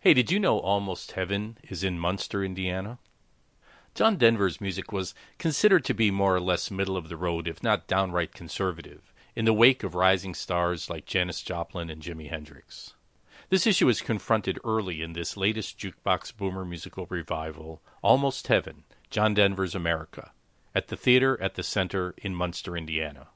Hey, did you know Almost Heaven is in Munster, Indiana? John Denver's music was considered to be more or less middle of the road, if not downright conservative, in the wake of rising stars like Janis Joplin and Jimi Hendrix. This issue is confronted early in this latest jukebox boomer musical revival, Almost Heaven, John Denver's America, at the Theater at the Center in Munster, Indiana.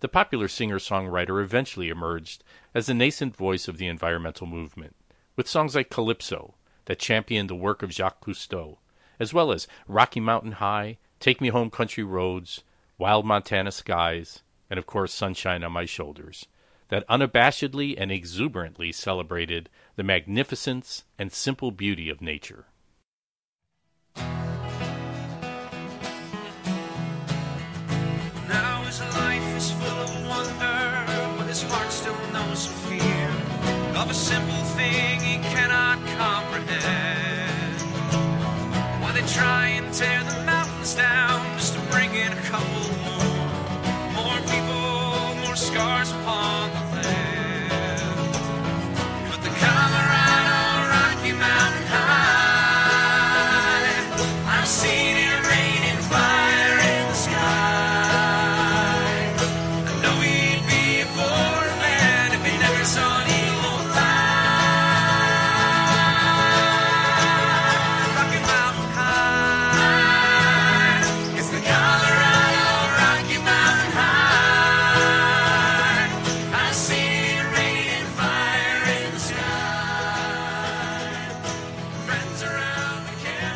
The popular singer songwriter eventually emerged as the nascent voice of the environmental movement, with songs like Calypso, that championed the work of Jacques Cousteau, as well as Rocky Mountain High, Take Me Home Country Roads, Wild Montana Skies, and of course Sunshine on My Shoulders, that unabashedly and exuberantly celebrated the magnificence and simple beauty of nature.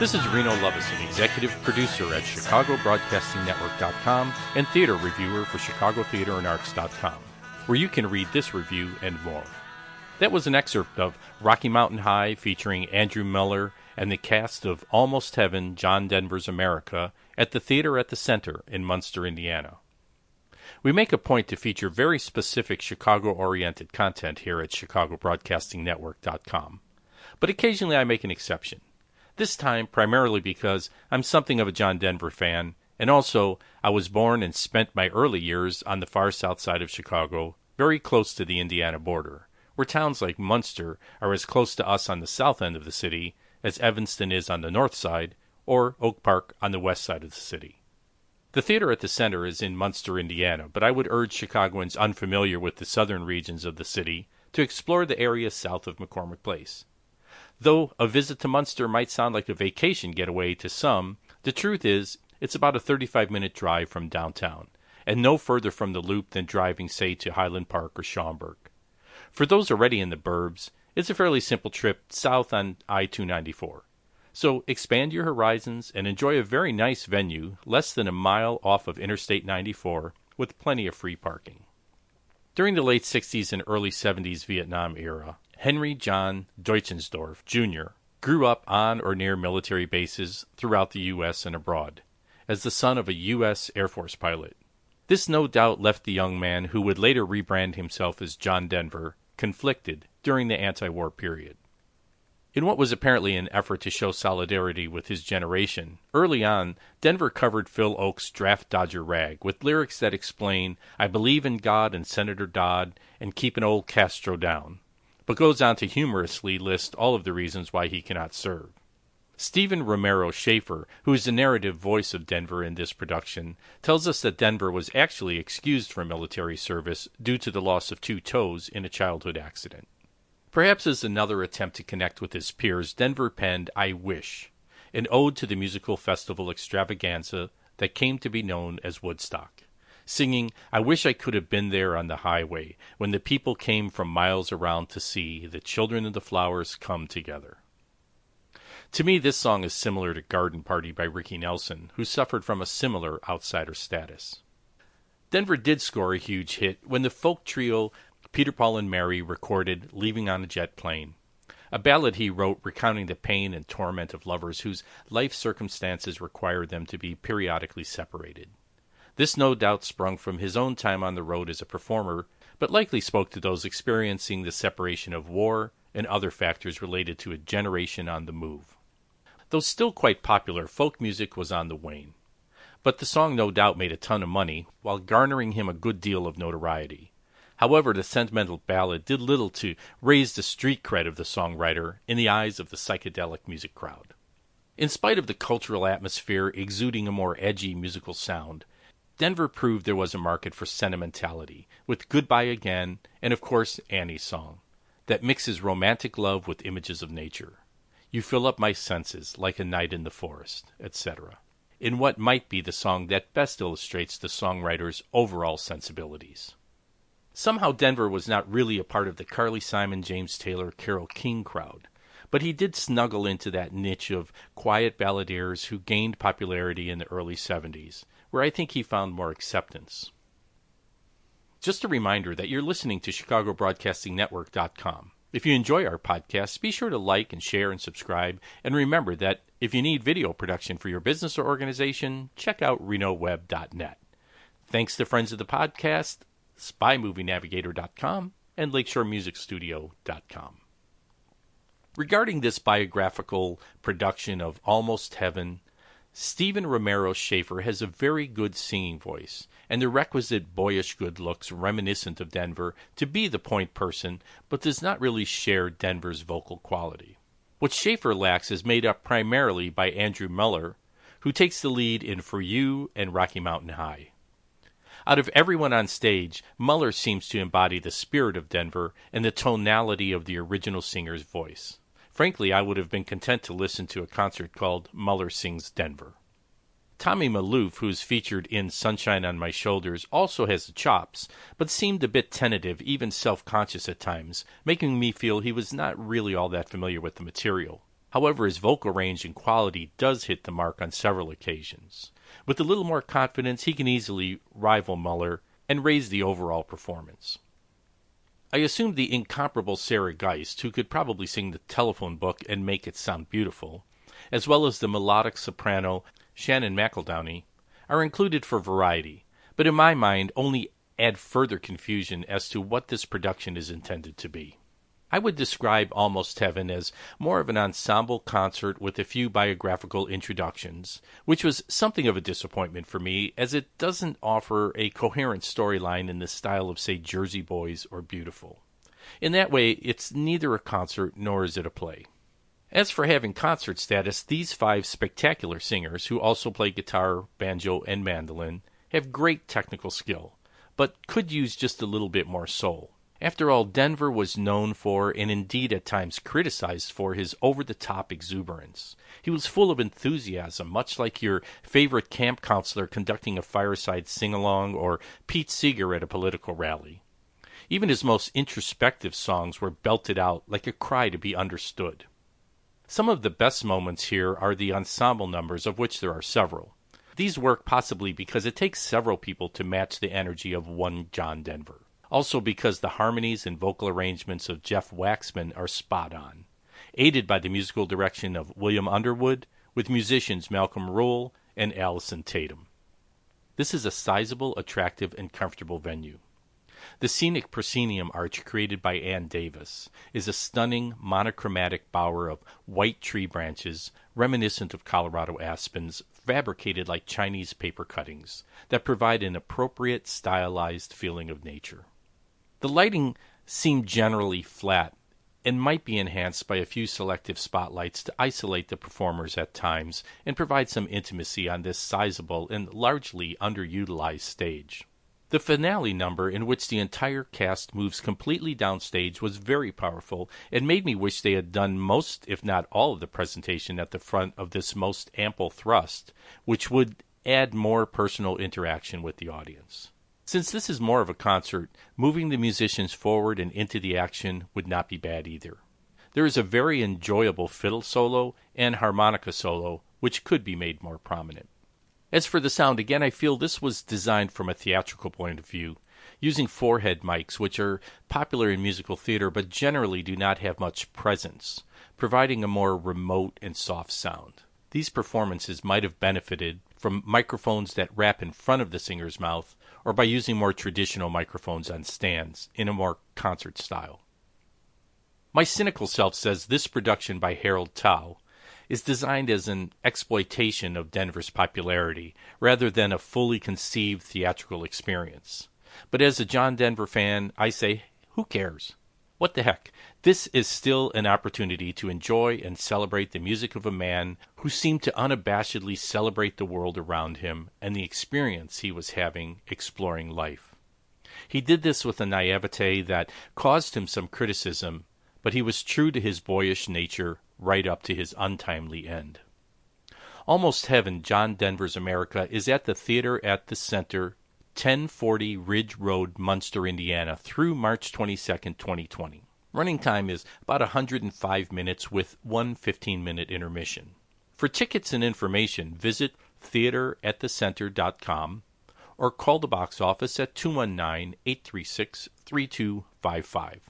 This is Reno Lovison, executive producer at ChicagoBroadcastingNetwork.com and theater reviewer for ChicagoTheaterAndArts.com, where you can read this review and more. That was an excerpt of Rocky Mountain High featuring Andrew Miller and the cast of Almost Heaven, John Denver's America at the Theater at the Center in Munster, Indiana. We make a point to feature very specific Chicago oriented content here at ChicagoBroadcastingNetwork.com, but occasionally I make an exception. This time primarily because I'm something of a John Denver fan, and also I was born and spent my early years on the far south side of Chicago, very close to the Indiana border, where towns like Munster are as close to us on the south end of the city as Evanston is on the north side, or Oak Park on the west side of the city. The theater at the center is in Munster, Indiana, but I would urge Chicagoans unfamiliar with the southern regions of the city to explore the area south of McCormick Place. Though a visit to Munster might sound like a vacation getaway to some, the truth is it's about a 35 minute drive from downtown, and no further from the loop than driving, say, to Highland Park or Schaumburg. For those already in the burbs, it's a fairly simple trip south on I 294. So expand your horizons and enjoy a very nice venue less than a mile off of Interstate 94 with plenty of free parking. During the late 60s and early 70s Vietnam era, Henry John Deutschendorf, Jr., grew up on or near military bases throughout the U.S. and abroad, as the son of a U.S. Air Force pilot. This no doubt left the young man, who would later rebrand himself as John Denver, conflicted during the anti war period. In what was apparently an effort to show solidarity with his generation, early on, Denver covered Phil Ochs' Draft Dodger Rag with lyrics that explain, I believe in God and Senator Dodd and keeping old Castro down, but goes on to humorously list all of the reasons why he cannot serve. Stephen Romero Schaefer, who is the narrative voice of Denver in this production, tells us that Denver was actually excused from military service due to the loss of two toes in a childhood accident. Perhaps as another attempt to connect with his peers, Denver penned I Wish, an ode to the musical festival extravaganza that came to be known as Woodstock, singing, I wish I could have been there on the highway when the people came from miles around to see the children of the flowers come together. To me, this song is similar to Garden Party by Ricky Nelson, who suffered from a similar outsider status. Denver did score a huge hit when the folk trio Peter, Paul, and Mary recorded Leaving on a Jet Plane, a ballad he wrote recounting the pain and torment of lovers whose life circumstances required them to be periodically separated. This no doubt sprung from his own time on the road as a performer, but likely spoke to those experiencing the separation of war and other factors related to a generation on the move. Though still quite popular, folk music was on the wane. But the song no doubt made a ton of money, while garnering him a good deal of notoriety. However, the sentimental ballad did little to raise the street cred of the songwriter in the eyes of the psychedelic music crowd. In spite of the cultural atmosphere exuding a more edgy musical sound, Denver proved there was a market for sentimentality, with Goodbye Again, and of course Annie's song, that mixes romantic love with images of nature. You fill up my senses like a night in the forest, etc., in what might be the song that best illustrates the songwriter's overall sensibilities. Somehow Denver was not really a part of the Carly Simon, James Taylor, Carole King crowd, but he did snuggle into that niche of quiet balladeers who gained popularity in the early 70s, where I think he found more acceptance. Just a reminder that you're listening to ChicagoBroadcastingNetwork.com. If you enjoy our podcasts, be sure to like and share and subscribe. And remember that if you need video production for your business or organization, check out RenoWeb.net. Thanks to friends of the podcast SpyMovieNavigator.com, and LakeshoreMusicStudio.com. Regarding this biographical production of Almost Heaven, Stephen Romero Schaefer has a very good singing voice and the requisite boyish good looks reminiscent of Denver to be the point person, but does not really share Denver's vocal quality. What Schaefer lacks is made up primarily by Andrew Muller, who takes the lead in For You and Rocky Mountain High. Out of everyone on stage, Muller seems to embody the spirit of Denver and the tonality of the original singer's voice. Frankly, I would have been content to listen to a concert called Muller Sings Denver. Tommy Malouf, who is featured in Sunshine on My Shoulders, also has the chops, but seemed a bit tentative, even self conscious at times, making me feel he was not really all that familiar with the material. However, his vocal range and quality does hit the mark on several occasions. With a little more confidence, he can easily rival Muller and raise the overall performance. I assumed the incomparable Sarah Geist, who could probably sing the telephone book and make it sound beautiful, as well as the melodic soprano Shannon McEldowney, are included for variety, but in my mind only add further confusion as to what this production is intended to be. I would describe Almost Heaven as more of an ensemble concert with a few biographical introductions, which was something of a disappointment for me as it doesn't offer a coherent storyline in the style of, say, Jersey Boys or Beautiful. In that way, it's neither a concert nor is it a play. As for having concert status, these five spectacular singers, who also play guitar, banjo, and mandolin, have great technical skill, but could use just a little bit more soul. After all, Denver was known for, and indeed at times criticized for, his over the top exuberance. He was full of enthusiasm, much like your favorite camp counselor conducting a fireside sing along or Pete Seeger at a political rally. Even his most introspective songs were belted out like a cry to be understood. Some of the best moments here are the ensemble numbers, of which there are several. These work possibly because it takes several people to match the energy of one John Denver also because the harmonies and vocal arrangements of Jeff Waxman are spot on, aided by the musical direction of William Underwood, with musicians Malcolm Ruhle and Allison Tatum. This is a sizable, attractive, and comfortable venue. The scenic proscenium arch created by Ann Davis is a stunning monochromatic bower of white tree branches reminiscent of Colorado aspens fabricated like Chinese paper cuttings that provide an appropriate stylized feeling of nature. The lighting seemed generally flat and might be enhanced by a few selective spotlights to isolate the performers at times and provide some intimacy on this sizable and largely underutilized stage. The finale number, in which the entire cast moves completely downstage, was very powerful and made me wish they had done most, if not all, of the presentation at the front of this most ample thrust, which would add more personal interaction with the audience. Since this is more of a concert, moving the musicians forward and into the action would not be bad either. There is a very enjoyable fiddle solo and harmonica solo, which could be made more prominent. As for the sound, again, I feel this was designed from a theatrical point of view, using forehead mics, which are popular in musical theater but generally do not have much presence, providing a more remote and soft sound. These performances might have benefited from microphones that wrap in front of the singer's mouth or by using more traditional microphones on stands in a more concert style. My cynical self says this production by Harold Tao is designed as an exploitation of Denver's popularity rather than a fully conceived theatrical experience. But as a John Denver fan, I say, who cares? What the heck? This is still an opportunity to enjoy and celebrate the music of a man who seemed to unabashedly celebrate the world around him and the experience he was having exploring life. He did this with a naivete that caused him some criticism, but he was true to his boyish nature right up to his untimely end. Almost Heaven, John Denver's America, is at the Theater at the Center, 1040 Ridge Road, Munster, Indiana, through March 22, 2020. Running time is about 105 minutes with one 15 minute intermission. For tickets and information, visit theateratthecenter.com or call the box office at 219 836 3255.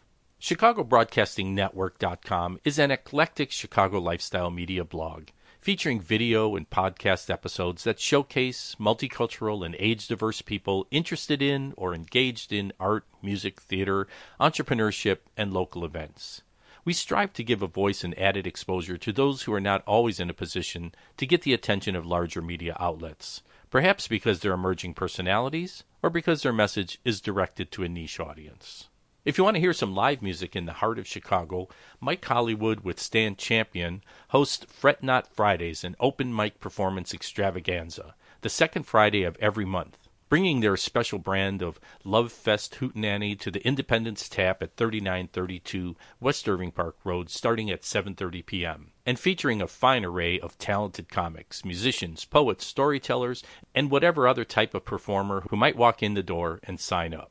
ChicagoBroadcastingNetwork.com is an eclectic Chicago lifestyle media blog featuring video and podcast episodes that showcase multicultural and age diverse people interested in or engaged in art, music, theater, entrepreneurship, and local events. We strive to give a voice and added exposure to those who are not always in a position to get the attention of larger media outlets, perhaps because they're emerging personalities or because their message is directed to a niche audience. If you want to hear some live music in the heart of Chicago, Mike Hollywood with Stan Champion hosts Fret Not Fridays, an open mic performance extravaganza, the second Friday of every month, bringing their special brand of Love Fest Hootenanny to the Independence Tap at 3932 West Irving Park Road starting at 7:30 p.m. and featuring a fine array of talented comics, musicians, poets, storytellers, and whatever other type of performer who might walk in the door and sign up.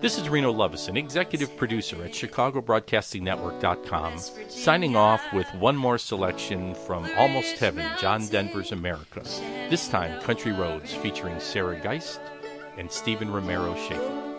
This is Reno Lovison, executive producer at ChicagoBroadcastingNetwork.com, signing off with one more selection from Almost Heaven, John Denver's America. This time, Country Roads, featuring Sarah Geist and Stephen Romero Schaefer.